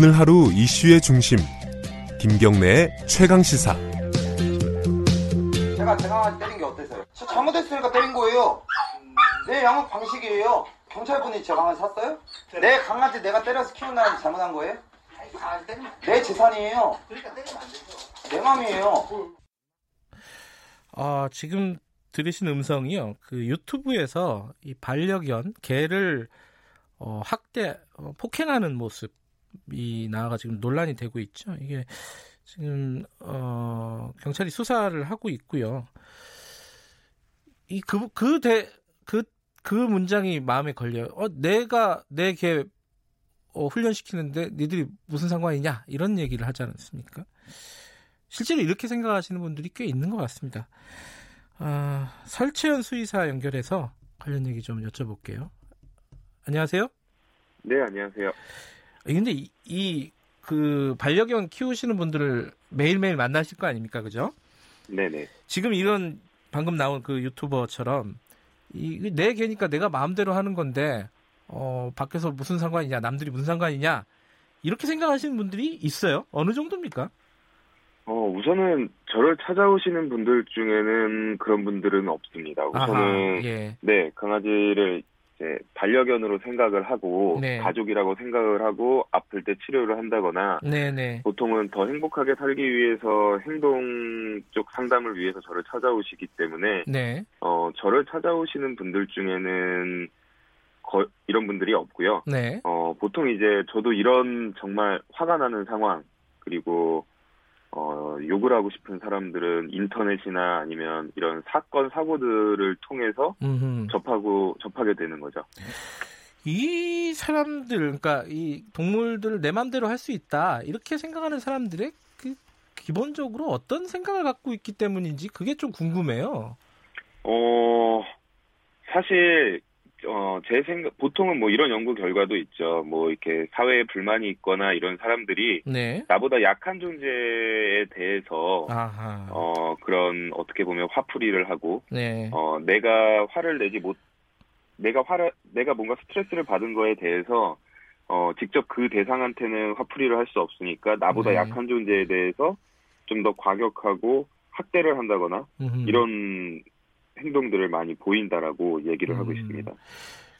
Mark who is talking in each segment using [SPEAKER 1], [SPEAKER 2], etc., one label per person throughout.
[SPEAKER 1] 오늘 하루 이슈의 중심 김경래의 최강 시사
[SPEAKER 2] 제가 제 강아지 때린 게 어때서요? 저 잘못했으니까 때린 거예요. 내 양육 방식이에요. 경찰분이 제 강아지 샀어요? 내 강아지 내가 때려서 키운다는 잘못한 거예요?
[SPEAKER 3] 때리면
[SPEAKER 2] 내 재산이에요.
[SPEAKER 3] 그러니까 때리면 안 되죠.
[SPEAKER 2] 내 맘이에요.
[SPEAKER 4] 아, 지금 들으신 음성이요. 그 유튜브에서 이 반려견 개를 어, 학대, 어, 폭행하는 모습 이 나와가 지금 논란이 되고 있죠. 이게 지금 어, 경찰이 수사를 하고 있고요. 이 그 그 대 그 그 문장이 마음에 걸려요. 어, 내가 내개 어, 훈련시키는데 니들이 무슨 상관이냐 이런 얘기를 하지 않았습니까? 실제로 이렇게 생각하시는 분들이 꽤 있는 것 같습니다. 아, 설채연 수의사 연결해서 관련 얘기 좀 여쭤볼게요. 안녕하세요.
[SPEAKER 5] 네, 안녕하세요.
[SPEAKER 4] 근데 이그 반려견 키우시는 분들을 매일매일 만나실 거 아닙니까? 그죠?
[SPEAKER 5] 네네.
[SPEAKER 4] 지금 이런 방금 나온 그 유튜버처럼 이 내 개니까 내가 마음대로 하는 건데 어 밖에서 무슨 상관이냐 남들이 무슨 상관이냐 이렇게 생각하시는 분들이 있어요. 어느 정도입니까?
[SPEAKER 5] 어, 우선은 저를 찾아오시는 분들 중에는 그런 분들은 없습니다. 우선은,
[SPEAKER 4] 아하, 예.
[SPEAKER 5] 네, 강아지를 이제 반려견으로 생각을 하고,
[SPEAKER 4] 네.
[SPEAKER 5] 가족이라고 생각을 하고, 아플 때 치료를 한다거나,
[SPEAKER 4] 네네.
[SPEAKER 5] 보통은 더 행복하게 살기 위해서 행동 쪽 상담을 위해서 저를 찾아오시기 때문에,
[SPEAKER 4] 네.
[SPEAKER 5] 어, 저를 찾아오시는 분들 중에는 거- 이런 분들이 없고요.
[SPEAKER 4] 네.
[SPEAKER 5] 어, 보통 이제 저도 이런 정말 화가 나는 상황, 그리고, 어, 욕을 하고 싶은 사람들은 인터넷이나 아니면 이런 사건, 사고들을 통해서
[SPEAKER 4] 음흠.
[SPEAKER 5] 접하고, 접하게 되는 거죠.
[SPEAKER 4] 이 사람들, 그러니까 이 동물들을 내 맘대로 할 수 있다 이렇게 생각하는 사람들의 그 기본적으로 어떤 생각을 갖고 있기 때문인지 그게 좀 궁금해요.
[SPEAKER 5] 어, 사실, 어, 제 생각, 보통은 뭐 이런 연구 결과도 있죠. 뭐 이렇게 사회에 불만이 있거나 이런 사람들이
[SPEAKER 4] 네.
[SPEAKER 5] 나보다 약한 존재에 대해서,
[SPEAKER 4] 아하.
[SPEAKER 5] 어, 그런 어떻게 보면 화풀이를 하고,
[SPEAKER 4] 네.
[SPEAKER 5] 어, 내가 화를 내지 못, 내가 화를, 내가 뭔가 스트레스를 받은 거에 대해서, 어, 직접 그 대상한테는 화풀이를 할 수 없으니까 나보다
[SPEAKER 4] 네.
[SPEAKER 5] 약한 존재에 대해서 좀 더 과격하고 학대를 한다거나
[SPEAKER 4] 음흠.
[SPEAKER 5] 이런 행동들을 많이 보인다라고 얘기를 하고
[SPEAKER 4] 음.
[SPEAKER 5] 있습니다.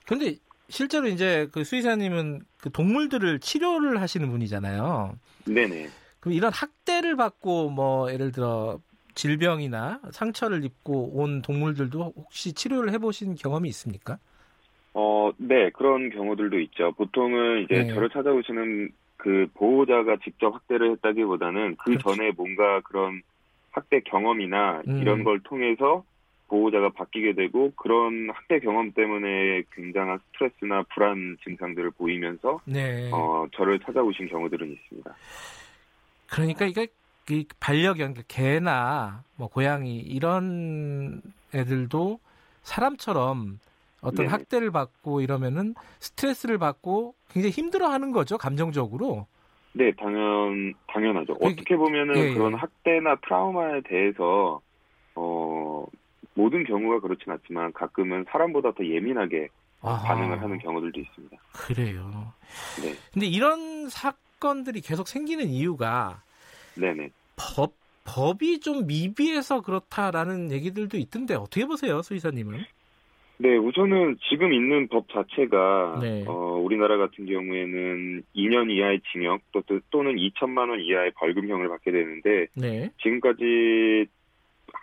[SPEAKER 4] 근데 실제로 이제 그 수의사님은 그 동물들을 치료를 하시는 분이잖아요.
[SPEAKER 5] 네네.
[SPEAKER 4] 그럼 이런 학대를 받고 뭐 예를 들어 질병이나 상처를 입고 온 동물들도 혹시 치료를 해보신 경험이 있습니까?
[SPEAKER 5] 어, 네, 그런 경우들도 있죠. 보통은 이제
[SPEAKER 4] 네.
[SPEAKER 5] 저를 찾아오시는 그 보호자가 직접 학대를 했다기보다는 그
[SPEAKER 4] 그렇죠.
[SPEAKER 5] 전에 뭔가 그런 학대 경험이나
[SPEAKER 4] 음.
[SPEAKER 5] 이런 걸 통해서 보호자가 바뀌게 되고 그런 학대 경험 때문에 굉장한 스트레스나 불안 증상들을 보이면서
[SPEAKER 4] 네.
[SPEAKER 5] 어, 저를 찾아오신 경우들은 있습니다.
[SPEAKER 4] 그러니까 이게 이 반려견 그 개나 뭐 고양이 이런 애들도 사람처럼 어떤
[SPEAKER 5] 네네.
[SPEAKER 4] 학대를 받고 이러면은 스트레스를 받고 굉장히 힘들어하는 거죠 감정적으로.
[SPEAKER 5] 네, 당연, 당연하죠.
[SPEAKER 4] 그-
[SPEAKER 5] 어떻게 보면은
[SPEAKER 4] 예, 예.
[SPEAKER 5] 그런 학대나 트라우마에 대해서, 어, 모든 경우가 그렇진 않지만 가끔은 사람보다 더 예민하게
[SPEAKER 4] 아하,
[SPEAKER 5] 반응을 하는 경우들도 있습니다.
[SPEAKER 4] 그래요.
[SPEAKER 5] 네,
[SPEAKER 4] 근데 이런 사건들이 계속 생기는 이유가
[SPEAKER 5] 네네.
[SPEAKER 4] 법 법이 좀 미비해서 그렇다라는 얘기들도 있던데 어떻게 보세요, 수의사님은?
[SPEAKER 5] 네, 우선은 지금 있는 법 자체가,
[SPEAKER 4] 네.
[SPEAKER 5] 어, 우리나라 같은 경우에는 2년 이하의 징역 또, 또- 또는 2천만 원 이하의 벌금형을 받게 되는데,
[SPEAKER 4] 네.
[SPEAKER 5] 지금까지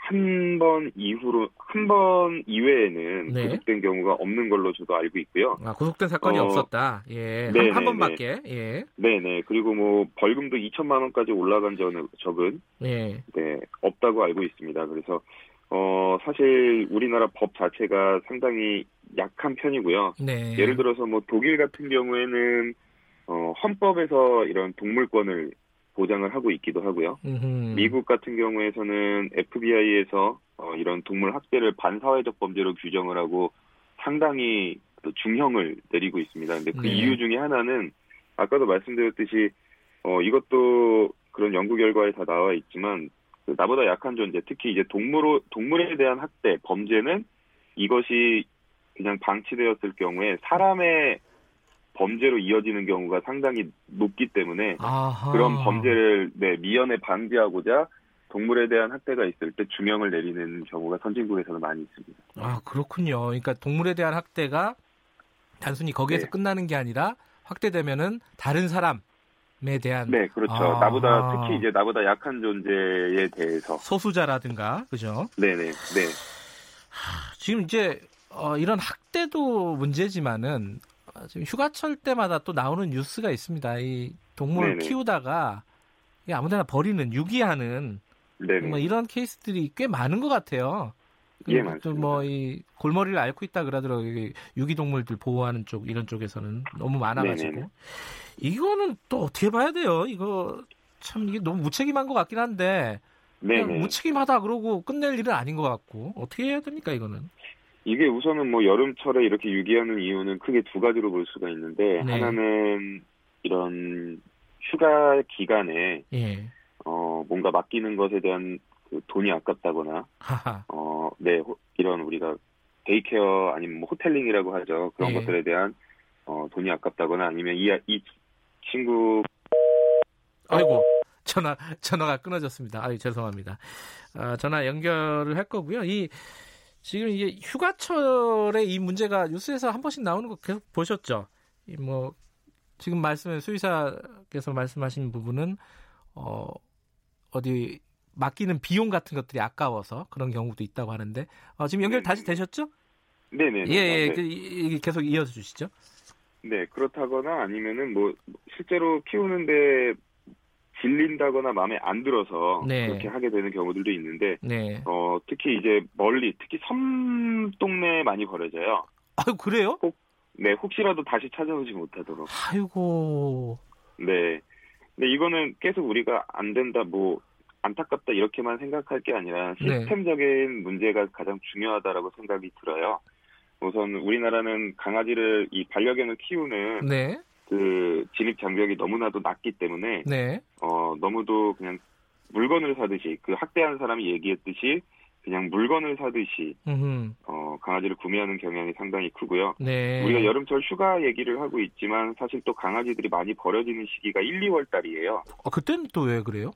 [SPEAKER 5] 한 번 이후로, 한 번 이외에는
[SPEAKER 4] 네.
[SPEAKER 5] 구속된 경우가 없는 걸로 저도 알고 있고요.
[SPEAKER 4] 아, 구속된 사건이
[SPEAKER 5] 어,
[SPEAKER 4] 없었다. 예.
[SPEAKER 5] 네,
[SPEAKER 4] 한, 한
[SPEAKER 5] 네,
[SPEAKER 4] 번밖에. 예.
[SPEAKER 5] 네네. 그리고 뭐, 벌금도 2천만 원까지 올라간 적은, 적은,
[SPEAKER 4] 예.
[SPEAKER 5] 네, 없다고 알고 있습니다. 그래서, 어, 사실 우리나라 법 자체가 상당히 약한 편이고요.
[SPEAKER 4] 네.
[SPEAKER 5] 예를 들어서 뭐 독일 같은 경우에는, 어, 헌법에서 이런 동물권을 보장을 하고 있기도 하고요.
[SPEAKER 4] 음흠.
[SPEAKER 5] 미국 같은 경우에서는 FBI에서 어, 이런 동물 학대를 반사회적 범죄로 규정을 하고 상당히 그 중형을 내리고 있습니다. 근데 그
[SPEAKER 4] 네.
[SPEAKER 5] 이유 중에 하나는 아까도 말씀드렸듯이 어, 이것도 그런 연구 결과에 다 나와 있지만 그 나보다 약한 존재, 특히 이제 동물 동물에 대한 학대 범죄는 이것이 그냥 방치되었을 경우에 사람의 범죄로 이어지는 경우가 상당히 높기 때문에
[SPEAKER 4] 아하.
[SPEAKER 5] 그런 범죄를 네, 미연에 방지하고자 동물에 대한 학대가 있을 때 중형을 내리는 경우가 선진국에서는 많이 있습니다.
[SPEAKER 4] 아 그렇군요. 그러니까 동물에 대한 학대가 단순히 거기에서
[SPEAKER 5] 네.
[SPEAKER 4] 끝나는 게 아니라 확대되면은 다른 사람에 대한
[SPEAKER 5] 네, 그렇죠.
[SPEAKER 4] 아.
[SPEAKER 5] 나보다 특히 이제 나보다 약한 존재에 대해서
[SPEAKER 4] 소수자라든가 그죠?
[SPEAKER 5] 네네 네.
[SPEAKER 4] 지금 이제 어, 이런 학대도 문제지만은 어, 지금 휴가철 때마다 또 나오는 뉴스가 있습니다. 이 동물
[SPEAKER 5] 네네.
[SPEAKER 4] 키우다가 이 아무데나 버리는 유기하는
[SPEAKER 5] 네네.
[SPEAKER 4] 뭐 이런 케이스들이 꽤 많은 것 같아요.
[SPEAKER 5] 예, 맞습니다.
[SPEAKER 4] 뭐이 골머리를 앓고 있다 그러더라고요. 이 유기동물들 보호하는 쪽 이런 쪽에서는 너무 많아가지고
[SPEAKER 5] 네네네.
[SPEAKER 4] 이거는 또 어떻게 봐야 돼요? 이거 참 이게 너무 무책임한 것 같긴 한데 그냥
[SPEAKER 5] 네네.
[SPEAKER 4] 무책임하다 그러고 끝낼 일은 아닌 것 같고 어떻게 해야 됩니까 이거는?
[SPEAKER 5] 이게 우선은 뭐 여름철에 이렇게 유기하는 이유는 크게 두 가지로 볼 수가 있는데
[SPEAKER 4] 네.
[SPEAKER 5] 하나는 이런 휴가 기간에
[SPEAKER 4] 예.
[SPEAKER 5] 어 뭔가 맡기는 것에 대한 그 돈이 아깝다거나. 어네 이런 우리가 daycare 아니면 뭐 hoteling이라고 하죠 그런
[SPEAKER 4] 네.
[SPEAKER 5] 것들에 대한 어 돈이 아깝다거나 아니면 이, 이 친구
[SPEAKER 4] 아이고 전화 전화가 끊어졌습니다. 아유 죄송합니다. 아, 전화 연결을 할 거고요. 이 지금 이게 휴가철에 이 문제가 뉴스에서 한 번씩 나오는 거 계속 보셨죠? 이뭐 지금 말씀해 수의사께서 말씀하신 부분은 어 어디 맡기는 비용 같은 것들이 아까워서 그런 경우도 있다고 하는데 어, 지금 연결 다시 되셨죠?
[SPEAKER 5] 네네
[SPEAKER 4] 예, 예,
[SPEAKER 5] 네.
[SPEAKER 4] 그, 이- 이- 계속 이어서 주시죠.
[SPEAKER 5] 네, 그렇다거나 아니면은 뭐 실제로 키우는데 질린다거나 마음에 안 들어서
[SPEAKER 4] 네.
[SPEAKER 5] 그렇게 하게 되는 경우들도 있는데
[SPEAKER 4] 네.
[SPEAKER 5] 어 특히 이제 멀리 특히 섬 동네에 많이 버려져요.
[SPEAKER 4] 아유 그래요?
[SPEAKER 5] 네, 혹시라도 다시 찾아오지 못하도록.
[SPEAKER 4] 아이고.
[SPEAKER 5] 네. 근데 이거는 계속 우리가 안 된다 뭐 안타깝다 이렇게만 생각할 게 아니라
[SPEAKER 4] 네.
[SPEAKER 5] 시스템적인 문제가 가장 중요하다라고 생각이 들어요. 우선 우리나라는 강아지를 이 반려견을 키우는
[SPEAKER 4] 네.
[SPEAKER 5] 그 진입 장벽이 너무나도 낮기 때문에
[SPEAKER 4] 네.
[SPEAKER 5] 어 너무도 그냥 물건을 사듯이 그 학대하는 사람이 얘기했듯이 그냥 물건을 사듯이
[SPEAKER 4] 음.
[SPEAKER 5] 어 강아지를 구매하는 경향이 상당히 크고요.
[SPEAKER 4] 네.
[SPEAKER 5] 우리가 여름철 휴가 얘기를 하고 있지만 사실 또 강아지들이 많이 버려지는 시기가 1, 2월 달이에요.
[SPEAKER 4] 어, 그때는 또 왜 그래요?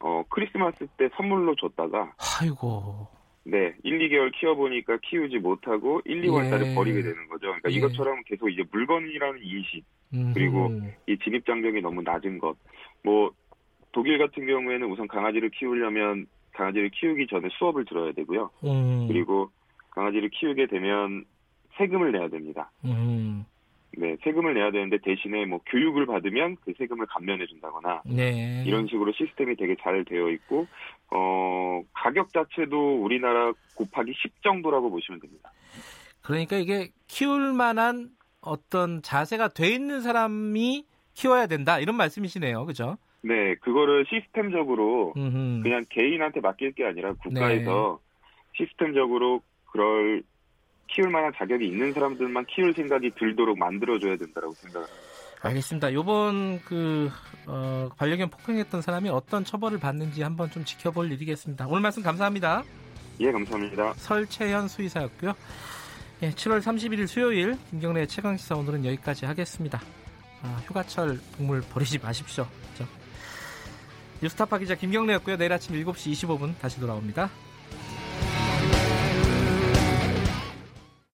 [SPEAKER 5] 어 크리스마스 때 선물로 줬다가
[SPEAKER 4] 아이고.
[SPEAKER 5] 네 1, 2개월 키워보니까 키우지 못하고 1, 2월
[SPEAKER 4] 예.
[SPEAKER 5] 달에 버리게 되는 거죠. 그러니까
[SPEAKER 4] 예.
[SPEAKER 5] 이것처럼 계속 이제 물건이라는 인식
[SPEAKER 4] 음.
[SPEAKER 5] 그리고 이 진입 장벽이 너무 낮은 것. 뭐 독일 같은 경우에는 우선 강아지를 키우려면 강아지를 키우기 전에 수업을 들어야 되고요.
[SPEAKER 4] 음.
[SPEAKER 5] 그리고 강아지를 키우게 되면 세금을 내야 됩니다.
[SPEAKER 4] 음.
[SPEAKER 5] 네, 세금을 내야 되는데 대신에 뭐 교육을 받으면 그 세금을 감면해 준다거나
[SPEAKER 4] 네.
[SPEAKER 5] 이런 식으로 시스템이 되게 잘 되어 있고 어 가격 자체도 우리나라 곱하기 10 정도라고 보시면 됩니다.
[SPEAKER 4] 그러니까 이게 키울 만한 어떤 자세가 돼 있는 사람이 키워야 된다 이런 말씀이시네요. 그죠?
[SPEAKER 5] 네, 그거를 시스템적으로
[SPEAKER 4] 음.
[SPEAKER 5] 그냥 개인한테 맡길 게 아니라 국가에서 시스템적으로 그럴 키울 만한 자격이 있는 사람들만 키울 생각이 들도록 만들어줘야 된다고 생각합니다.
[SPEAKER 4] 알겠습니다. 요번 그 어, 반려견 폭행했던 사람이 어떤 처벌을 받는지 한번 좀 지켜볼 일이겠습니다. 오늘 말씀 감사합니다.
[SPEAKER 5] 예, 감사합니다.
[SPEAKER 4] 설채현 수의사였고요. 예, 7월 31일 수요일 김경래 최강 시사 오늘은 여기까지 하겠습니다. 아, 휴가철 동물 버리지 마십시오. 그죠? 뉴스타파 기자 김경래였고요. 내일 아침 7시 25분 다시 돌아옵니다.